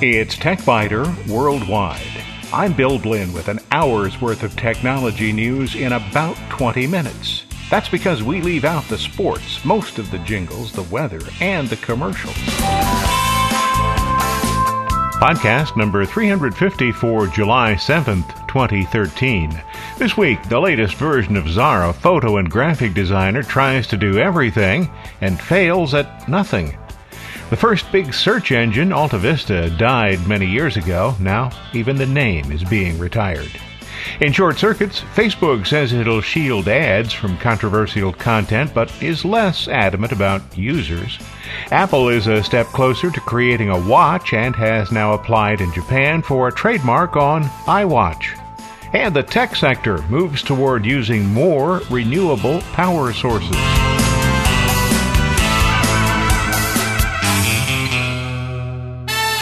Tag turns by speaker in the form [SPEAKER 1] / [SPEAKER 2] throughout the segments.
[SPEAKER 1] It's TechByter Worldwide. I'm Bill Blinn with an hour's worth of technology news in about 20 minutes. That's because we leave out the sports, most of the jingles, the weather, and the commercials. Podcast number 350 for July 7th, 2013. This week, the latest version of Xara photo and graphic designer tries to do everything and fails at nothing. The first big search engine, AltaVista, died many years ago. Now, even the name is being retired. In short circuits, Facebook says it'll shield ads from controversial content, but is less adamant about users. Apple is a step closer to creating a watch and has now applied in Japan for a trademark on iWatch. And the tech sector moves toward using more renewable power sources.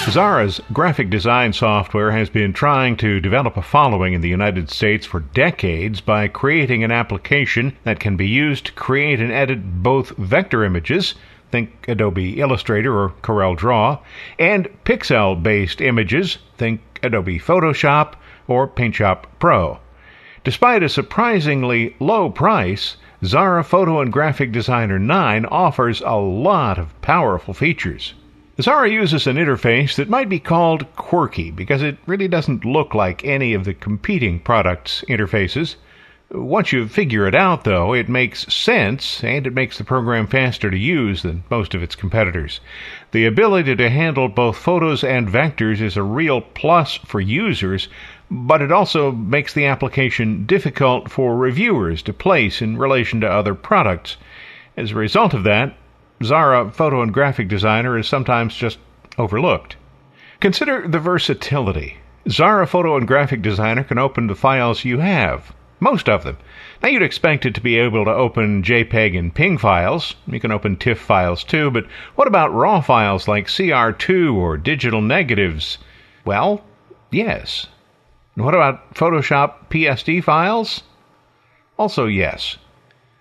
[SPEAKER 1] Xara's graphic design software has been trying to develop a following in the United States for decades by creating an application that can be used to create and edit both vector images, think Adobe Illustrator or Corel Draw, and pixel based images, think Adobe Photoshop or PaintShop Pro. Despite a surprisingly low price, Xara Photo and Graphic Designer 9 offers a lot of powerful features. Xara uses an interface that might be called quirky because it really doesn't look like any of the competing products' interfaces. Once you figure it out, though, it makes sense and it makes the program faster to use than most of its competitors. The ability to handle both photos and vectors is a real plus for users, but it also makes the application difficult for reviewers to place in relation to other products. As a result of that, Xara Photo and Graphic Designer is sometimes just overlooked. Consider the versatility. Xara Photo and Graphic Designer can open the files you have, most of them. Now you'd expect it to be able to open JPEG and PNG files. You can open TIFF files too, but what about RAW files like CR2 or digital negatives? Well, yes. what about Photoshop PSD files? Also, yes.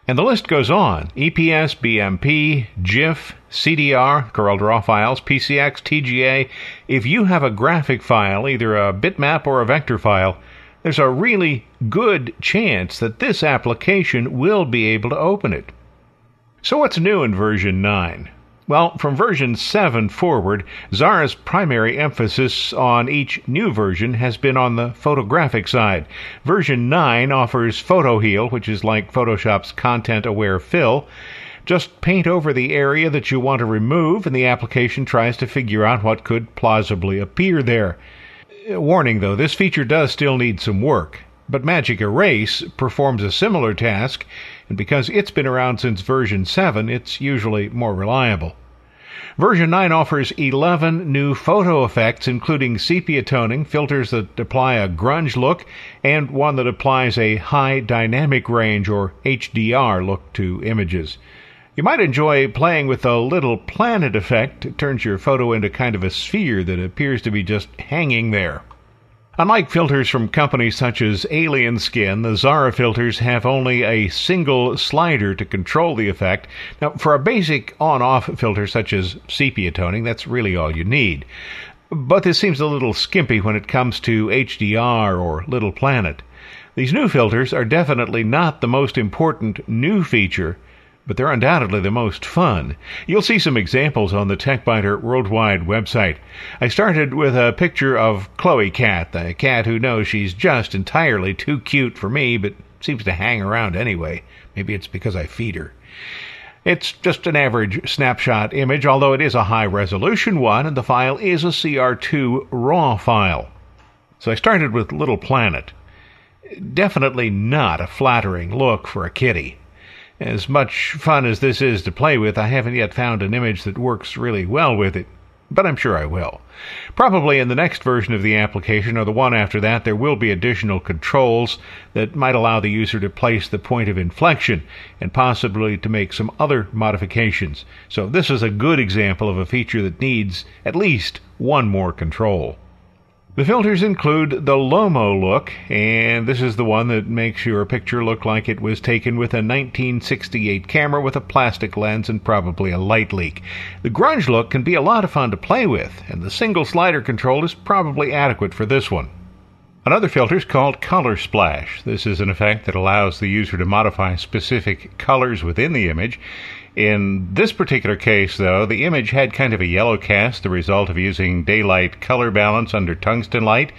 [SPEAKER 1] And the list goes on EPS, BMP, GIF, CDR, CorelDRAW files, PCX, TGA. If you have a graphic file, either a bitmap or a vector file, there's a really good chance that this application will be able to open it. So, what's new in version 9? Well, from version 7 forward, Xara's primary emphasis on each new version has been on the photographic side. Version 9 offers Photo Heal, which is like Photoshop's content aware fill. Just paint over the area that you want to remove, and the application tries to figure out what could plausibly appear there. Warning though, this feature does still need some work. But Magic Erase performs a similar task, and because it's been around since version 7, it's usually more reliable. Version 9 offers 11 new photo effects, including sepia toning, filters that apply a grunge look, and one that applies a high dynamic range or HDR look to images. You might enjoy playing with the little planet effect. It turns your photo into kind of a sphere that appears to be just hanging there. Unlike filters from companies such as Alien Skin, the Xara filters have only a single slider to control the effect. Now, for a basic on off filter such as sepia toning, that's really all you need. But this seems a little skimpy when it comes to HDR or Little Planet. These new filters are definitely not the most important new feature, but they're undoubtedly the most fun. You'll see some examples on the TechByter Worldwide website. I started with a picture of Chloe Cat, the cat who knows she's just entirely too cute for me, but seems to hang around anyway. Maybe it's because I feed her. It's just an average snapshot image, although it is a high resolution one, and the file is a CR2 RAW file. So I started with Little Planet. Definitely not a flattering look for a kitty. As much fun as this is to play with, I haven't yet found an image that works really well with it, but I'm sure I will. Probably in the next version of the application or the one after that, there will be additional controls that might allow the user to place the point of inflection and possibly to make some other modifications. So this is a good example of a feature that needs at least one more control. The filters include the Lomo look, and this is the one that makes your picture look like it was taken with a 1968 camera with a plastic lens and probably a light leak. The grunge look can be a lot of fun to play with, and the single slider control is probably adequate for this one. Another filter is called Color Splash. This is an effect that allows the user to modify specific colors within the image. In this particular case, though, the image had kind of a yellow cast, the result of using daylight color balance under tungsten light.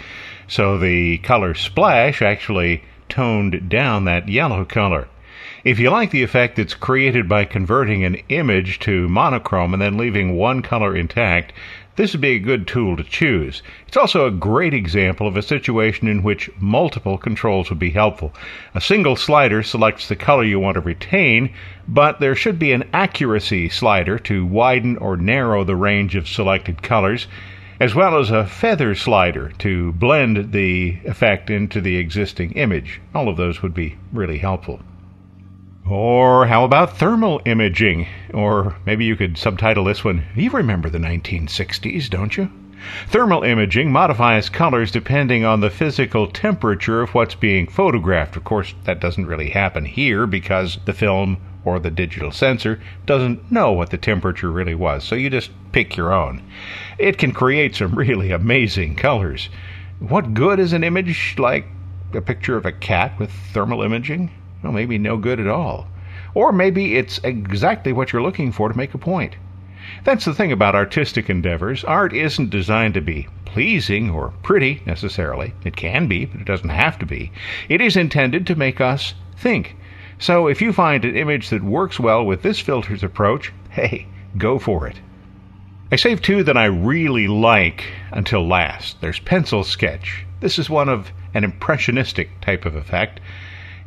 [SPEAKER 1] So the color splash actually toned down that yellow color. If you like the effect that's created by converting an image to monochrome and then leaving one color intact, this would be a good tool to choose. It's also a great example of a situation in which multiple controls would be helpful. A single slider selects the color you want to retain, but there should be an accuracy slider to widen or narrow the range of selected colors, as well as a feather slider to blend the effect into the existing image. All of those would be really helpful. Or how about thermal imaging? Or maybe you could subtitle this one, You remember the 1960s, don't you? Thermal imaging modifies colors depending on the physical temperature of what's being photographed. Of course, that doesn't really happen here because the film or the digital sensor doesn't know what the temperature really was, so you just pick your own. It can create some really amazing colors. What good is an image like a picture of a cat with thermal imaging? Well, maybe no good at all. Or maybe it's exactly what you're looking for to make a point. That's the thing about artistic endeavors. Art isn't designed to be pleasing or pretty necessarily. It can be, but it doesn't have to be. It is intended to make us think. So if you find an image that works well with this filter's approach, hey, go for it. I saved two that I really like until last. There's Pencil Sketch. This is one of an impressionistic type of effect.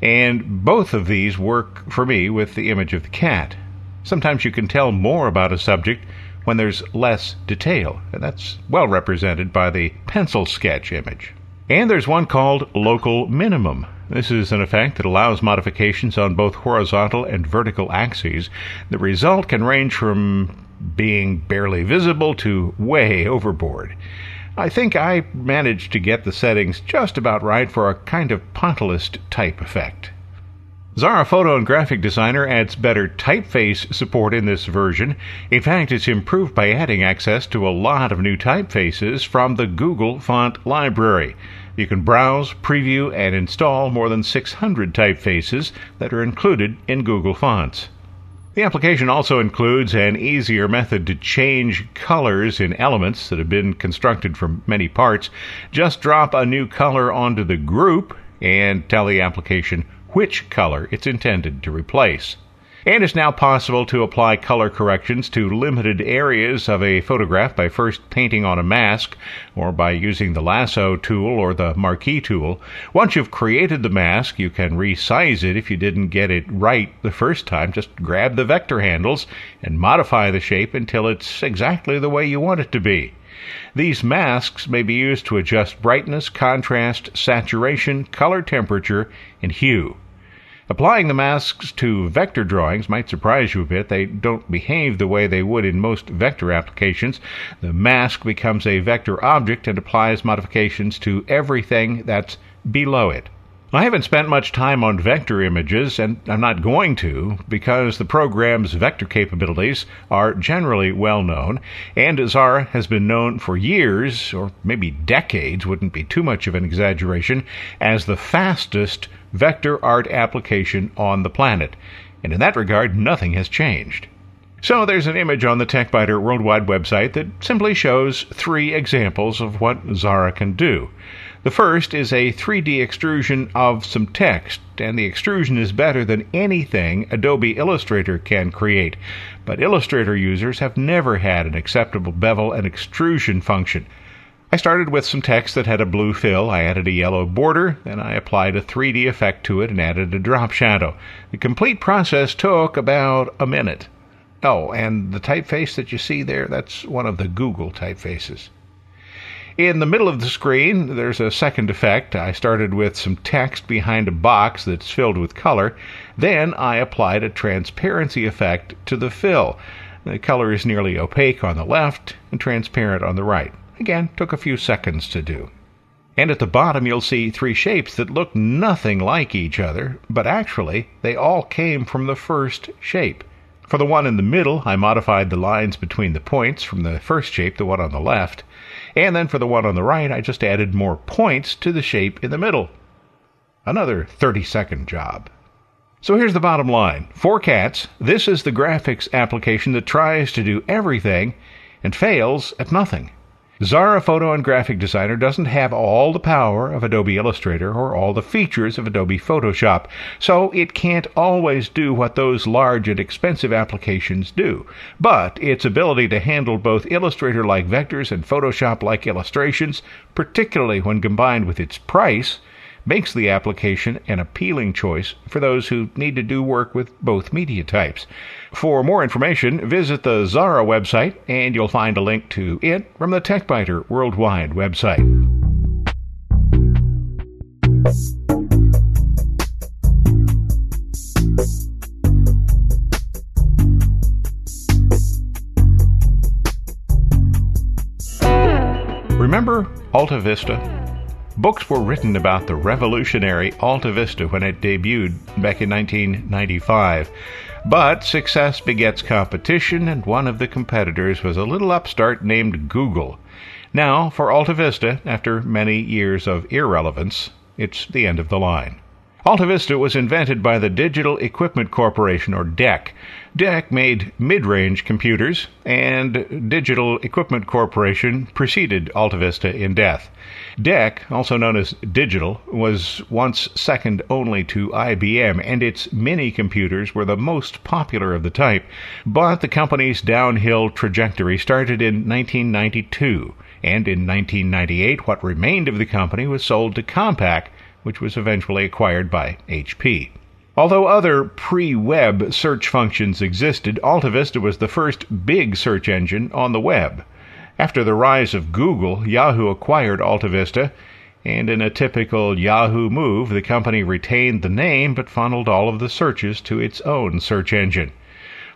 [SPEAKER 1] And both of these work for me with the image of the cat. Sometimes you can tell more about a subject when there's less detail, and that's well represented by the pencil sketch image. And there's one called local minimum. This is an effect that allows modifications on both horizontal and vertical axes. The result can range from being barely visible to way overboard. I think I managed to get the settings just about right for a kind of pointillist type effect. Xara Photo and Graphic Designer adds better typeface support in this version. In fact, it's improved by adding access to a lot of new typefaces from the Google Font Library. You can browse, preview, and install more than 600 typefaces that are included in Google Fonts. The application also includes an easier method to change colors in elements that have been constructed from many parts. Just drop a new color onto the group and tell the application which color it's intended to replace. And it's now possible to apply color corrections to limited areas of a photograph by first painting on a mask or by using the lasso tool or the marquee tool. Once you've created the mask, you can resize it if you didn't get it right the first time. Just grab the vector handles and modify the shape until it's exactly the way you want it to be. These masks may be used to adjust brightness, contrast, saturation, color temperature, and hue. Applying the masks to vector drawings might surprise you a bit. They don't behave the way they would in most vector applications. The mask becomes a vector object and applies modifications to everything that's below it. I haven't spent much time on vector images, and I'm not going to, because the program's vector capabilities are generally well known, and Xara has been known for years, or maybe decades, wouldn't be too much of an exaggeration, as the fastest vector art application on the planet. And in that regard, nothing has changed. So there's an image on the TechByter Worldwide website that simply shows three examples of what Xara can do. The first is a 3D extrusion of some text, and the extrusion is better than anything Adobe Illustrator can create. But Illustrator users have never had an acceptable bevel and extrusion function. I started with some text that had a blue fill. I added a yellow border, then I applied a 3D effect to it and added a drop shadow. The complete process took about a minute. Oh, and the typeface that you see there, that's one of the Google typefaces. In the middle of the screen, there's a second effect. I started with some text behind a box that's filled with color. Then I applied a transparency effect to the fill. The color is nearly opaque on the left and transparent on the right. Again, took a few seconds to do. And at the bottom, you'll see three shapes that look nothing like each other, but actually, they all came from the first shape. For the one in the middle, I modified the lines between the points from the first shape, the one on the left. And then for the one on the right, I just added more points to the shape in the middle. Another 30 second job. So here's the bottom line. For cats, this is the graphics application that tries to do everything and fails at nothing. Xara Photo and Graphic Designer doesn't have all the power of Adobe Illustrator or all the features of Adobe Photoshop, so it can't always do what those large and expensive applications do. But its ability to handle both Illustrator like vectors and Photoshop like illustrations, particularly when combined with its price, makes the application an appealing choice for those who need to do work with both media types. For more information, visit the Xara website and you'll find a link to it from the TechByter Worldwide website. Remember AltaVista? Books were written about the revolutionary AltaVista when it debuted back in 1995. But success begets competition, and one of the competitors was a little upstart named Google. Now, for AltaVista, after many years of irrelevance, it's the end of the line. AltaVista was invented by the Digital Equipment Corporation, or DEC. DEC made mid range computers, and Digital Equipment Corporation preceded AltaVista in death. DEC, also known as Digital, was once second only to IBM, and its mini computers were the most popular of the type. But the company's downhill trajectory started in 1992, and in 1998, what remained of the company was sold to Compaq which was eventually acquired by HP. Although other pre web search functions existed, AltaVista was the first big search engine on the web. After the rise of Google, Yahoo acquired AltaVista, and in a typical Yahoo move, the company retained the name but funneled all of the searches to its own search engine.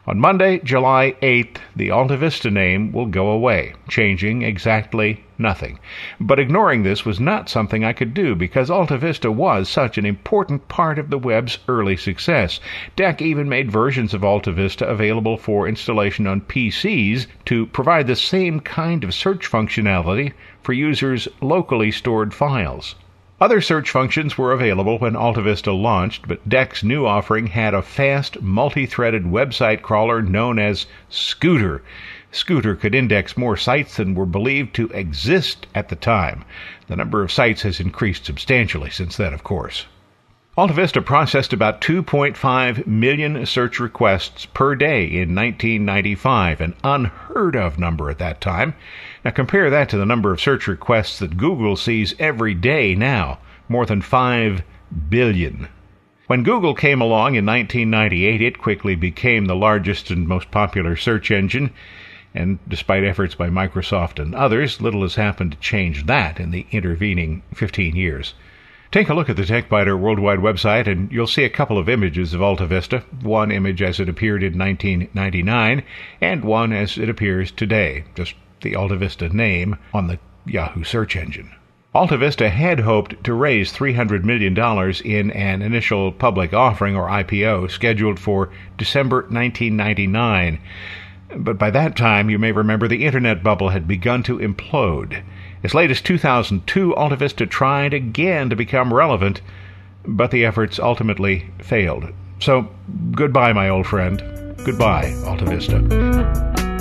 [SPEAKER 1] On Monday, July 8th, the AltaVista name will go away, changing exactly nothing. But ignoring this was not something I could do because AltaVista was such an important part of the web's early success. DEC even made versions of AltaVista available for installation on PCs to provide the same kind of search functionality for users' locally stored files. Other search functions were available when AltaVista launched, but DEC's new offering had a fast, multi threaded website crawler known as Scooter. Scooter could index more sites than were believed to exist at the time. The number of sites has increased substantially since then, of course. AltaVista processed about 2.5 million search requests per day in 1995, an unheard of number at that time. Now compare that to the number of search requests that Google sees every day now, more than 5 billion. When Google came along in 1998, it quickly became the largest and most popular search engine, and despite efforts by Microsoft and others, little has happened to change that in the intervening 15 years. Take a look at the TechByter Worldwide website and you'll see a couple of images of AltaVista, one image as it appeared in 1999 and one as it appears today, just the AltaVista name on the Yahoo search engine. AltaVista had hoped to raise $300 million in an initial public offering or IPO scheduled for December 1999. But by that time, you may remember the internet bubble had begun to implode. As late as 2002, AltaVista tried again to become relevant, but the efforts ultimately failed. So, goodbye, my old friend. Goodbye, AltaVista.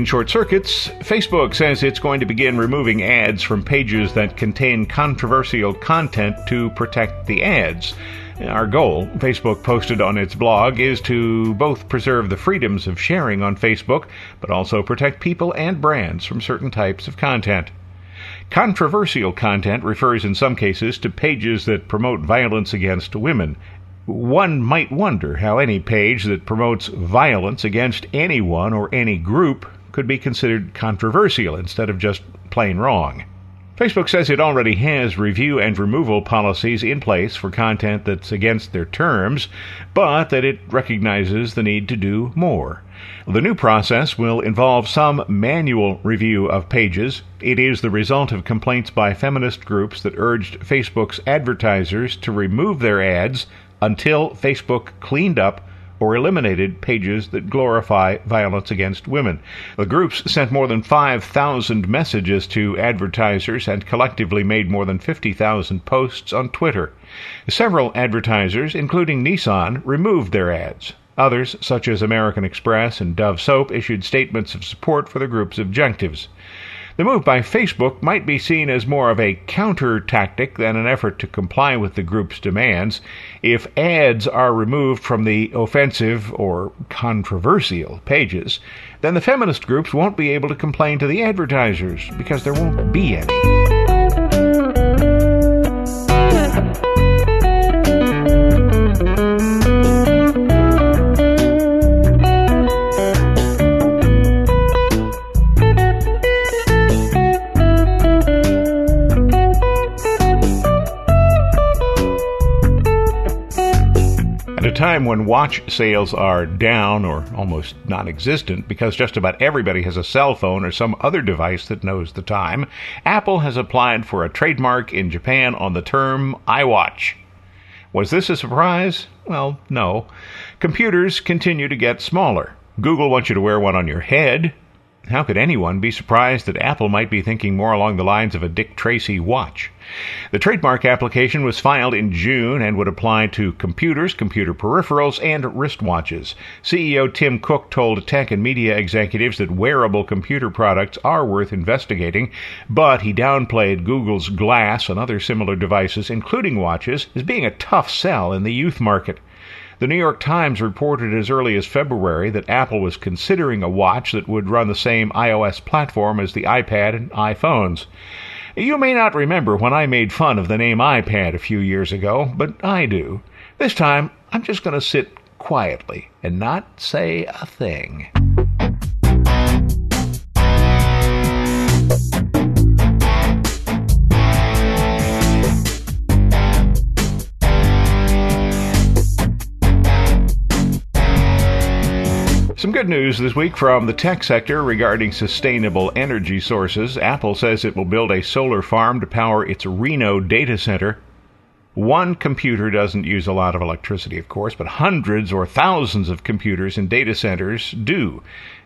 [SPEAKER 1] In short circuits, Facebook says it's going to begin removing ads from pages that contain controversial content to protect the ads. Our goal, Facebook posted on its blog, is to both preserve the freedoms of sharing on Facebook, but also protect people and brands from certain types of content. Controversial content refers in some cases to pages that promote violence against women. One might wonder how any page that promotes violence against anyone or any group could be considered controversial instead of just plain wrong. Facebook says it already has review and removal policies in place for content that's against their terms, but that it recognizes the need to do more. The new process will involve some manual review of pages. It is the result of complaints by feminist groups that urged Facebook's advertisers to remove their ads until Facebook cleaned up or eliminated pages that glorify violence against women. The groups sent more than 5,000 messages to advertisers and collectively made more than 50,000 posts on Twitter. Several advertisers, including Nissan, removed their ads. Others, such as American Express and Dove Soap, issued statements of support for the group's objectives. The move by Facebook might be seen as more of a counter tactic than an effort to comply with the group's demands. If ads are removed from the offensive or controversial pages, then the feminist groups won't be able to complain to the advertisers because there won't be any. Time when watch sales are down or almost non existent because just about everybody has a cell phone or some other device that knows the time, Apple has applied for a trademark in Japan on the term iWatch. Was this a surprise? Well, no. Computers continue to get smaller. Google wants you to wear one on your head. How could anyone be surprised that Apple might be thinking more along the lines of a Dick Tracy watch? The trademark application was filed in June and would apply to computers, computer peripherals, and wristwatches. CEO Tim Cook told tech and media executives that wearable computer products are worth investigating, but he downplayed Google's Glass and other similar devices, including watches, as being a tough sell in the youth market. The New York Times reported as early as February that Apple was considering a watch that would run the same iOS platform as the iPad and iPhones. You may not remember when I made fun of the name iPad a few years ago, but I do. This time, I'm just going to sit quietly and not say a thing. Good news this week from the tech sector regarding sustainable energy sources. Apple says it will build a solar farm to power its Reno data center. One computer doesn't use a lot of electricity, of course, but hundreds or thousands of computers in data centers do.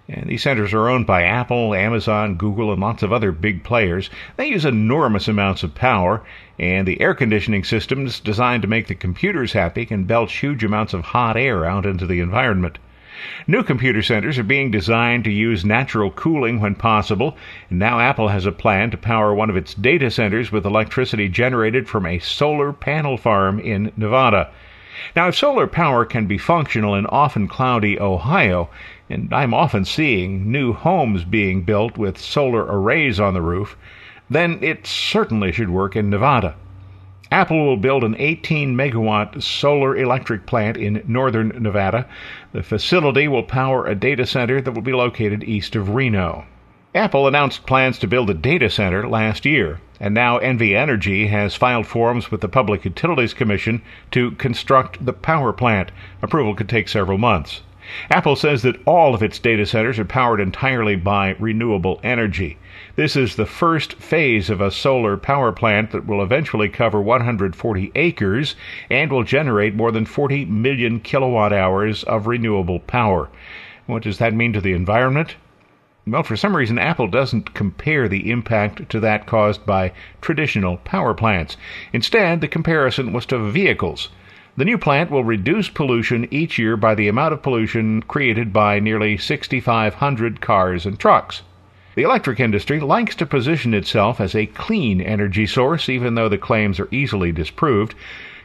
[SPEAKER 1] And these centers are owned by Apple, Amazon, Google, and lots of other big players. They use enormous amounts of power, and the air conditioning systems designed to make the computers happy can belch huge amounts of hot air out into the environment. New computer centers are being designed to use natural cooling when possible, and now Apple has a plan to power one of its data centers with electricity generated from a solar panel farm in Nevada. Now, if solar power can be functional in often cloudy Ohio, and I'm often seeing new homes being built with solar arrays on the roof, then it certainly should work in Nevada. Apple will build an 18 megawatt solar electric plant in northern Nevada. The facility will power a data center that will be located east of Reno. Apple announced plans to build a data center last year, and now NV Energy has filed forms with the Public Utilities Commission to construct the power plant. Approval could take several months. Apple says that all of its data centers are powered entirely by renewable energy. This is the first phase of a solar power plant that will eventually cover 140 acres and will generate more than 40 million kilowatt hours of renewable power. What does that mean to the environment? Well, for some reason, Apple doesn't compare the impact to that caused by traditional power plants. Instead, the comparison was to vehicles. The new plant will reduce pollution each year by the amount of pollution created by nearly 6,500 cars and trucks. The electric industry likes to position itself as a clean energy source, even though the claims are easily disproved.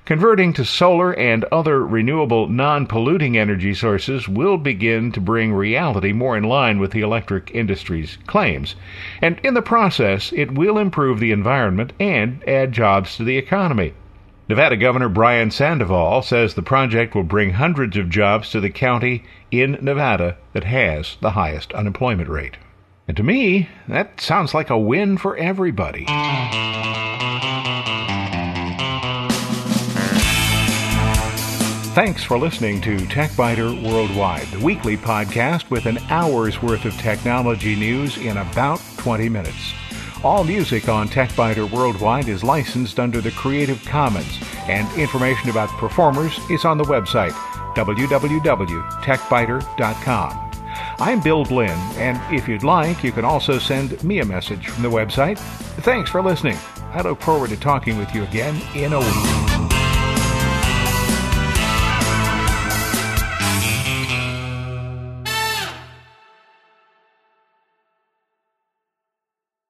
[SPEAKER 1] Converting to solar and other renewable non polluting energy sources will begin to bring reality more in line with the electric industry's claims. And in the process, it will improve the environment and add jobs to the economy. Nevada Governor Brian Sandoval says the project will bring hundreds of jobs to the county in Nevada that has the highest unemployment rate. And to me, that sounds like a win for everybody. Thanks for listening to TechByter Worldwide, the weekly podcast with an hour's worth of technology news in about 20 minutes. All music on TechByter Worldwide is licensed under the Creative Commons, and information about performers is on the website www.techbyter.com. I'm Bill Blinn, and if you'd like, you can also send me a message from the website. Thanks for listening. I look forward to talking with you again in a week.